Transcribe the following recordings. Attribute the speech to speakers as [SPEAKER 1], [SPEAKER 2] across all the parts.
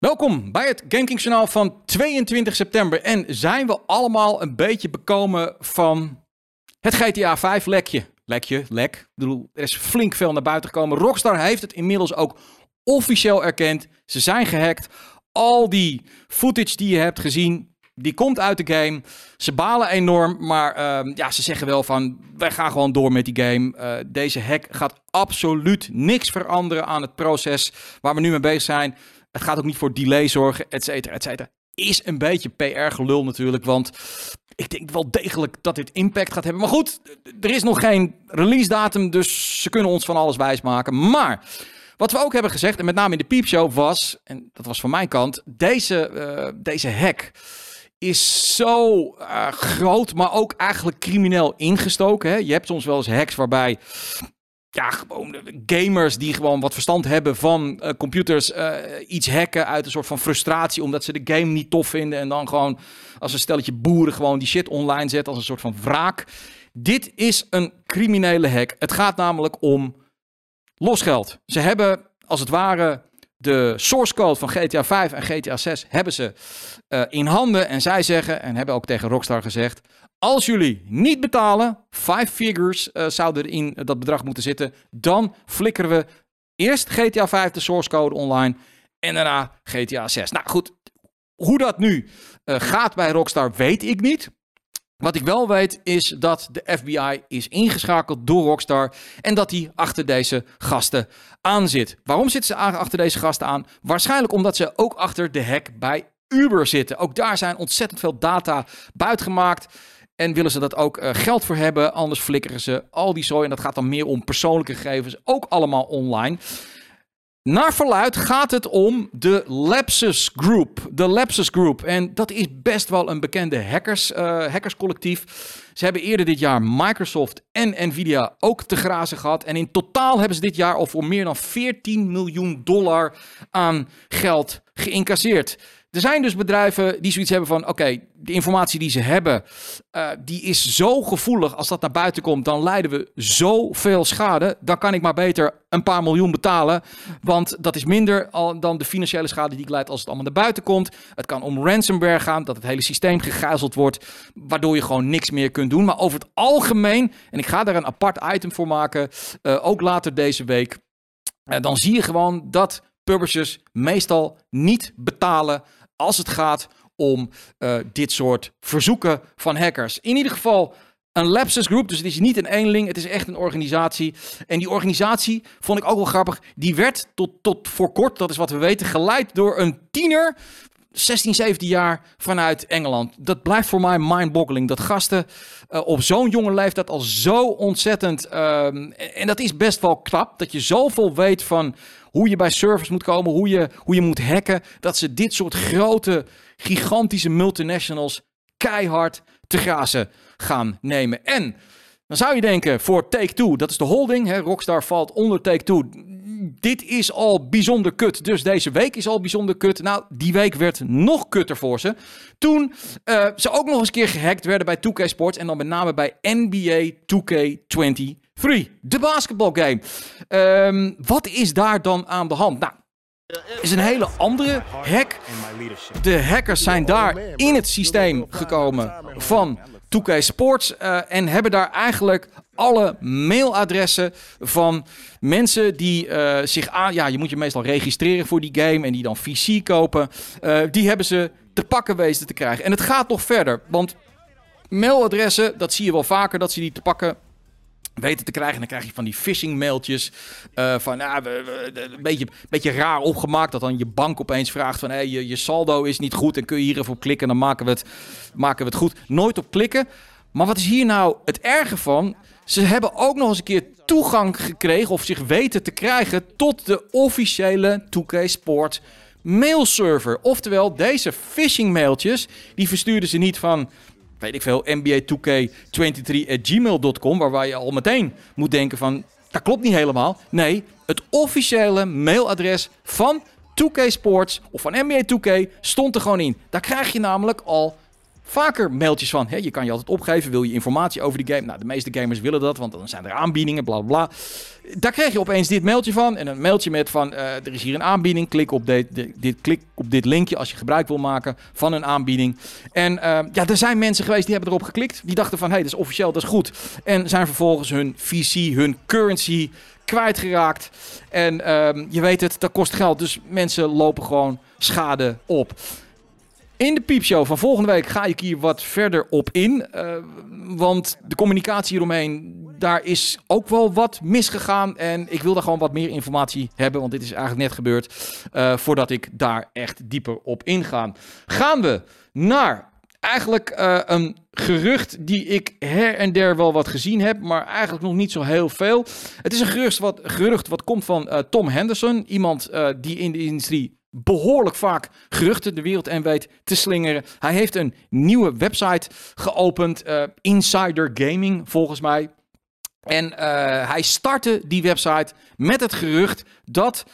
[SPEAKER 1] Welkom bij het Journaal van 22 september. En zijn we allemaal een beetje bekomen van het GTA 5 lekje? Lekje, lek. Bedoel, er is flink veel naar buiten gekomen. Rockstar heeft het inmiddels ook officieel erkend. Ze zijn gehackt. Al die footage die je hebt gezien, die komt uit de game. Ze balen enorm, maar ehm, ja, ze zeggen wel van, wij gaan gewoon door met die game. Eh, deze hack gaat absoluut niks veranderen aan het proces waar we nu mee bezig zijn. Het gaat ook niet voor delay zorgen, et cetera, et cetera. Is een beetje PR-gelul natuurlijk, want ik denk wel degelijk dat dit impact gaat hebben. Maar goed, er is nog geen release datum, dus ze kunnen ons van alles wijsmaken. Maar wat we ook hebben gezegd, en met name in de piepshow, was, en dat was van mijn kant, deze, uh, deze hack is zo uh, groot, maar ook eigenlijk crimineel ingestoken. Hè? Je hebt soms wel eens hacks waarbij ja, gewoon gamers die gewoon wat verstand hebben van uh, computers uh, iets hacken uit een soort van frustratie omdat ze de game niet tof vinden en dan gewoon als een stelletje boeren gewoon die shit online zetten als een soort van wraak. Dit is een criminele hack. Het gaat namelijk om losgeld. Ze hebben als het ware de source code van GTA 5 en GTA 6 hebben ze uh, in handen en zij zeggen en hebben ook tegen Rockstar gezegd als jullie niet betalen, five figures uh, zouden er in dat bedrag moeten zitten, dan flikkeren we eerst GTA 5 de source code online en daarna GTA 6. Nou goed, hoe dat nu gaat bij Rockstar weet ik niet. Wat ik wel weet is dat de FBI is ingeschakeld door Rockstar en dat hij achter deze gasten aan zit. Waarom zitten ze achter deze gasten aan? Waarschijnlijk omdat ze ook achter de hack bij Uber zitten. Ook daar zijn ontzettend veel data buitgemaakt. En willen ze dat ook uh, geld voor hebben, anders flikkeren ze al die zooi. En dat gaat dan meer om persoonlijke gegevens, ook allemaal online. Naar verluid gaat het om de Lapsus Group. De Lapsus Group. En dat is best wel een bekende hackers, uh, hackerscollectief. Ze hebben eerder dit jaar Microsoft en Nvidia ook te grazen gehad. En in totaal hebben ze dit jaar al voor meer dan 14 miljoen dollar aan geld geïncasseerd. Er zijn dus bedrijven die zoiets hebben van: oké, de informatie die ze hebben, uh, die is zo gevoelig. Als dat naar buiten komt, dan leiden we zoveel schade. Dan kan ik maar beter een paar miljoen betalen. Want dat is minder dan de financiële schade die ik leid als het allemaal naar buiten komt. Het kan om ransomware gaan, dat het hele systeem gegijzeld wordt. Waardoor je gewoon niks meer kunt doen. Maar over het algemeen, en ik ga daar een apart item voor maken, uh, ook later deze week. Uh, dan zie je gewoon dat publishers meestal niet betalen als het gaat om uh, dit soort verzoeken van hackers. In ieder geval een lapsus group, dus het is niet een eenling, het is echt een organisatie. En die organisatie, vond ik ook wel grappig, die werd tot, tot voor kort, dat is wat we weten, geleid door een tiener 16, 17 jaar vanuit Engeland. Dat blijft voor mij mindboggling. Dat gasten uh, op zo'n jonge leeftijd al zo ontzettend. Uh, en dat is best wel knap. Dat je zoveel weet van hoe je bij servers moet komen, hoe je, hoe je moet hacken. Dat ze dit soort grote, gigantische multinationals keihard te grazen gaan nemen. En dan zou je denken voor Take-Two, dat is de holding. Hè, Rockstar valt onder Take-Two dit is al bijzonder kut. Dus deze week is al bijzonder kut. Nou, die week werd nog kutter voor ze. Toen uh, ze ook nog eens een keer gehackt werden bij 2K Sports. En dan met name bij NBA 2K23. De basketbalgame. Um, wat is daar dan aan de hand? Nou, is een hele andere hack. De hackers zijn daar in het systeem gekomen van 2K Sports uh, en hebben daar eigenlijk alle mailadressen van mensen die uh, zich aan. Ja, je moet je meestal registreren voor die game en die dan VC kopen. Uh, die hebben ze te pakken wezen te krijgen. En het gaat nog verder, want mailadressen, dat zie je wel vaker dat ze die te pakken weten te krijgen. En dan krijg je van die phishing mailtjes uh, van ja, we, een beetje, beetje raar opgemaakt. Dat dan je bank opeens vraagt van hey, je, je saldo is niet goed en kun je hier even op klikken. Dan maken we, het, maken we het goed. Nooit op klikken. Maar wat is hier nou het erge van? Ze hebben ook nog eens een keer toegang gekregen of zich weten te krijgen tot de officiële 2K Sport mailserver. Oftewel, deze phishing mailtjes, die verstuurden ze niet van weet ik veel, NBA2K23@gmail.com, waar je al meteen moet denken van, dat klopt niet helemaal. Nee, het officiële mailadres van 2K Sports of van NBA 2K stond er gewoon in. Daar krijg je namelijk al vaker mailtjes van. Hè, je kan je altijd opgeven, wil je informatie over die game? Nou, de meeste gamers willen dat, want dan zijn er aanbiedingen, bla bla. Daar kreeg je opeens dit mailtje van. En een mailtje met van, eh, er is hier een aanbieding. Klik op dit, klik op dit linkje als je gebruik wil maken van een aanbieding. En uh, ja, er zijn mensen geweest die hebben erop geklikt. Die dachten van, hé, hey, dat is officieel, dat is goed. En zijn vervolgens hun VC, hun currency kwijtgeraakt. En uh, je weet het, dat kost geld. Dus mensen lopen gewoon schade op. In de piepshow van volgende week ga ik hier wat verder op in. Uh, want de communicatie hieromheen, daar is ook wel wat misgegaan. En ik wil daar gewoon wat meer informatie hebben. Want dit is eigenlijk net gebeurd. Uh, voordat ik daar echt dieper op inga. Gaan we naar eigenlijk uh, een gerucht die ik her en der wel wat gezien heb, maar eigenlijk nog niet zo heel veel. Het is een gerucht wat, gerucht wat komt van Tom Henderson, iemand die in de industrie behoorlijk vaak geruchten de wereld en weet te slingeren. Hij heeft een nieuwe website geopend, Insider Gaming volgens mij. En hij startte die website met het gerucht dat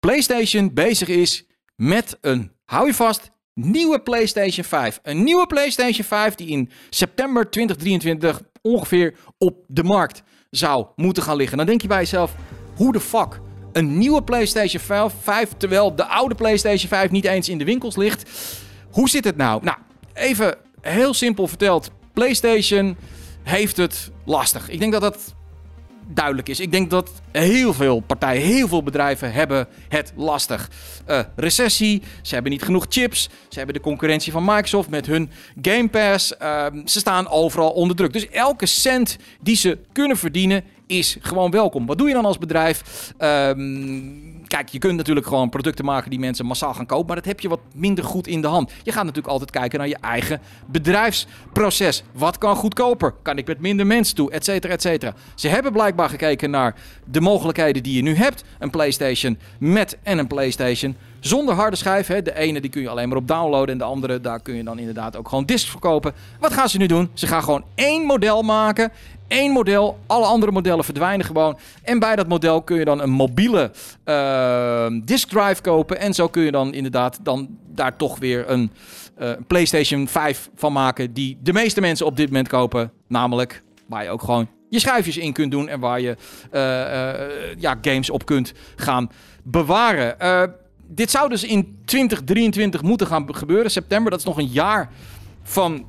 [SPEAKER 1] PlayStation bezig is met een, hou je vast, nieuwe PlayStation 5. Een nieuwe PlayStation 5 die in september 2023 ongeveer op de markt zou moeten gaan liggen. Dan denk je bij jezelf, hoe de fuck? Een nieuwe PlayStation 5, terwijl de oude PlayStation 5 niet eens in de winkels ligt. Hoe zit het nou? Nou, even heel simpel verteld. PlayStation heeft het lastig. Ik denk dat dat duidelijk is. Ik denk dat heel veel partijen, heel veel bedrijven hebben het lastig. Uh, recessie, ze hebben niet genoeg chips, ze hebben de concurrentie van Microsoft met hun Game Pass. Uh, ze staan overal onder druk. Dus elke cent die ze kunnen verdienen is gewoon welkom. Wat doe je dan als bedrijf? Um, kijk, je kunt natuurlijk gewoon producten maken die mensen massaal gaan kopen, maar dat heb je wat minder goed in de hand. Je gaat natuurlijk altijd kijken naar je eigen bedrijfsproces. Wat kan goedkoper? Kan ik met minder mensen toe? Etcetera, etcetera. Ze hebben blijkbaar gekeken naar de mogelijkheden die je nu hebt. Een PlayStation met en een PlayStation zonder harde schijf. Hè. De ene die kun je alleen maar op downloaden en de andere daar kun je dan inderdaad ook gewoon discs verkopen. Wat gaan ze nu doen? Ze gaan gewoon één model maken één model. Alle andere modellen verdwijnen gewoon. En bij dat model kun je dan een mobiele uh, disk drive kopen. En zo kun je dan inderdaad dan daar toch weer een uh, PlayStation 5 van maken. Die de meeste mensen op dit moment kopen. Namelijk waar je ook gewoon je schuifjes in kunt doen. En waar je uh, ja, games op kunt gaan bewaren. dit zou dus in 2023 moeten gaan gebeuren. September, dat is nog een jaar van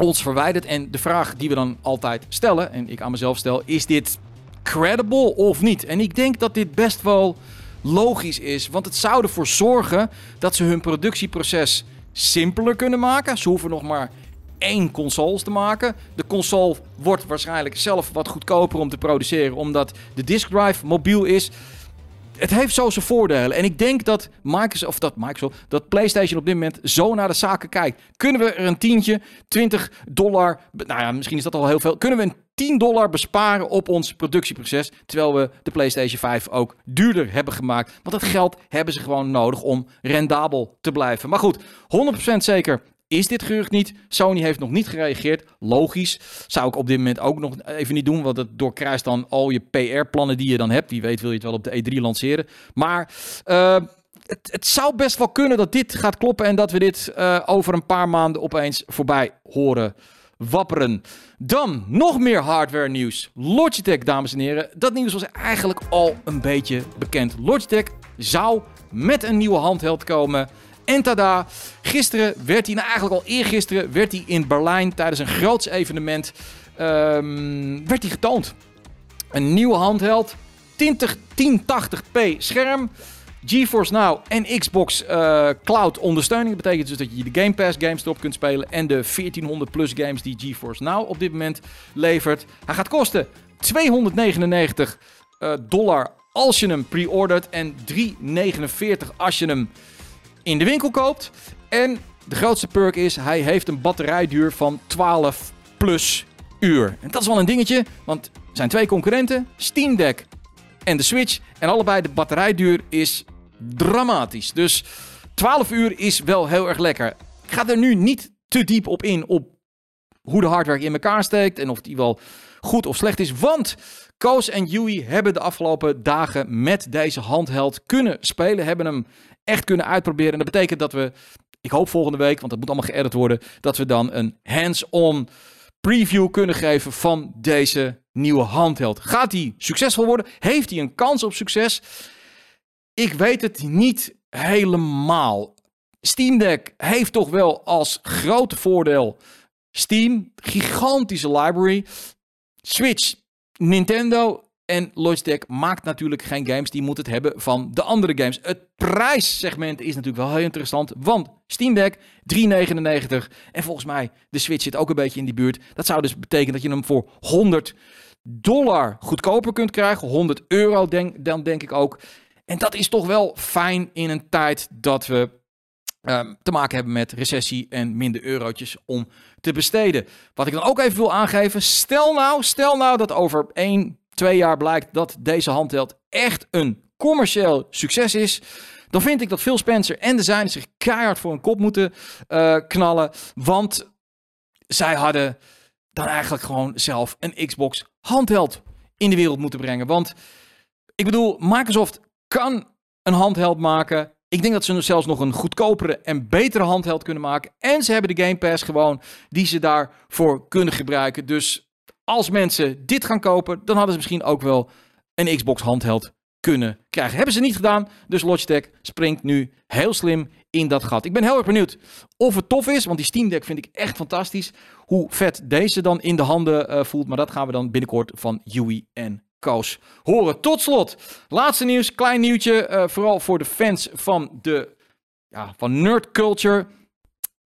[SPEAKER 1] ons verwijderd. En de vraag die we dan altijd stellen, en ik aan mezelf stel, is dit credible of niet? En ik denk dat dit best wel logisch is, want het zou ervoor zorgen dat ze hun productieproces simpeler kunnen maken. Ze hoeven nog maar één console te maken. De console wordt waarschijnlijk zelf wat goedkoper om te produceren, omdat de disk drive mobiel is het heeft zo zijn voordelen. En ik denk dat Microsoft, of dat dat PlayStation op dit moment zo naar de zaken kijkt. Kunnen we er een tientje, 20 dollar, nou ja, misschien is dat al heel veel. Kunnen we een 10 dollar besparen op ons productieproces. Terwijl we de PlayStation 5 ook duurder hebben gemaakt. Want dat geld hebben ze gewoon nodig om rendabel te blijven. Maar goed, 100% zeker is dit gerucht niet. Sony heeft nog niet gereageerd. Logisch. Zou ik op dit moment ook nog even niet doen. Want het doorkruist dan al je PR-plannen die je dan hebt. Wie weet wil je het wel op de E3 lanceren. Maar uh, het, het, zou best wel kunnen dat dit gaat kloppen. En dat we dit uh, over een paar maanden opeens voorbij horen wapperen. Dan nog meer hardware nieuws. Logitech, dames en heren. Dat nieuws was eigenlijk al een beetje bekend. Logitech zou met een nieuwe handheld komen. En tada, gisteren werd hij, nou eigenlijk al eergisteren, werd hij in Berlijn tijdens een groots evenement, um, werd hij getoond. Een nieuwe handheld, 20, 1080p scherm, GeForce Now en Xbox uh, Cloud ondersteuning. Dat betekent dus dat je de Game Pass games erop kunt spelen en de 1400 plus games die GeForce Now op dit moment levert. Hij gaat kosten 299 uh, dollar als je hem pre-ordert en 349 als je hem in de winkel koopt. En de grootste perk is, hij heeft een batterijduur van 12 plus uur. En dat is wel een dingetje, want zijn twee concurrenten, Steam Deck en de Switch. En allebei de batterijduur is dramatisch. Dus 12 uur is wel heel erg lekker. Ik ga er nu niet te diep op in op hoe de hardware in elkaar steekt en of die wel goed of slecht is. Want Koos en Yui hebben de afgelopen dagen met deze handheld kunnen spelen. Hebben hem echt kunnen uitproberen. En dat betekent dat we Ik hoop volgende week, want het moet allemaal geëdit worden, dat we dan een hands-on preview kunnen geven van deze nieuwe handheld. Gaat die succesvol worden? Heeft hij een kans op succes? Ik weet het niet helemaal. Steam Deck heeft toch wel als grote voordeel Steam, gigantische library. Switch, Nintendo en Logitech maakt natuurlijk geen games. Die moet het hebben van de andere games. Het prijssegment is natuurlijk wel heel interessant. Want Steam Deck 3,99. En volgens mij de Switch zit ook een beetje in die buurt. Dat zou dus betekenen dat je hem voor 100 dollar goedkoper kunt krijgen. 100 euro denk, dan denk ik ook. En dat is toch wel fijn in een tijd dat we um, te maken hebben met recessie en minder eurotjes om te besteden. Wat ik dan ook even wil aangeven. Stel nou, stel nou dat over 1, 2 jaar blijkt dat deze handheld echt een commercieel succes is. Dan vind ik dat Phil Spencer en de designers zich keihard voor een kop moeten uh, knallen. Want zij hadden dan eigenlijk gewoon zelf een Xbox handheld in de wereld moeten brengen. Want ik bedoel, Microsoft kan een handheld maken. Ik denk dat ze zelfs nog een goedkopere en betere handheld kunnen maken. En ze hebben de Game Pass gewoon die ze daarvoor kunnen gebruiken. Dus als mensen dit gaan kopen, dan hadden ze misschien ook wel een Xbox handheld kunnen krijgen. Hebben ze niet gedaan, dus Logitech springt nu heel slim in dat gat. Ik ben heel erg benieuwd of het tof is, want die Steam Deck vind ik echt fantastisch. Hoe vet deze dan in de handen uh, voelt, maar dat gaan we dan binnenkort van Yui en Koos horen. Tot slot, laatste nieuws, klein nieuwtje, uh, vooral voor de fans van de ja, van nerd culture.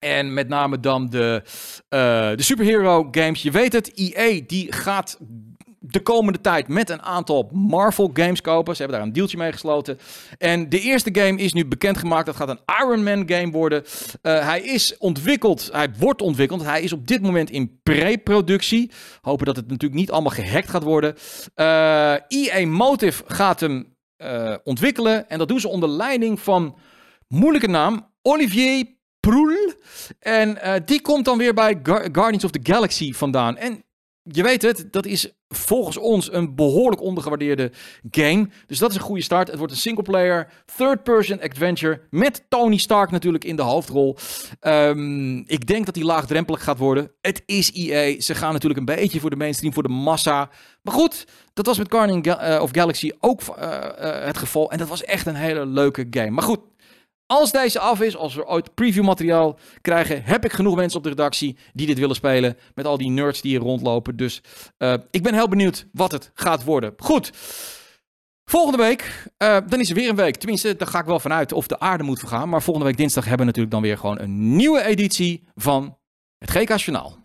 [SPEAKER 1] En met name dan de, uh, de superhero games. Je weet het, EA die gaat de komende tijd met een aantal Marvel games kopen. Ze hebben daar een deeltje mee gesloten. En de eerste game is nu bekendgemaakt. Dat gaat een Iron Man game worden. Uh, hij is ontwikkeld. Hij wordt ontwikkeld. Hij is op dit moment in pre-productie. Hopen dat het natuurlijk niet allemaal gehackt gaat worden. Uh, eh, EA Motive gaat hem ontwikkelen. En dat doen ze onder leiding van, moeilijke naam, Olivier En die komt dan weer bij Guardians of the Galaxy vandaan. En je weet het, dat is volgens ons een behoorlijk ondergewaardeerde game. Dus dat is een goede start. Het wordt een single-player, third-person adventure met Tony Stark natuurlijk in de hoofdrol. Um, ik denk dat die laagdrempelig gaat worden. Het is EA. Ze gaan natuurlijk een beetje voor de mainstream, voor de massa. Maar goed, dat was met Guardian uh, of Galaxy ook uh, het geval. En dat was echt een hele leuke game. Maar goed, als deze af is, als we ooit previewmateriaal krijgen, heb ik genoeg mensen op de redactie die dit willen spelen. Met al die nerds die hier rondlopen. Dus uh, ik ben heel benieuwd wat het gaat worden. Goed. Volgende week, uh, dan is er weer een week. Tenminste, daar ga ik wel vanuit of de aarde moet vergaan. Maar volgende week dinsdag hebben we natuurlijk dan weer gewoon een nieuwe editie van het GK Journaal.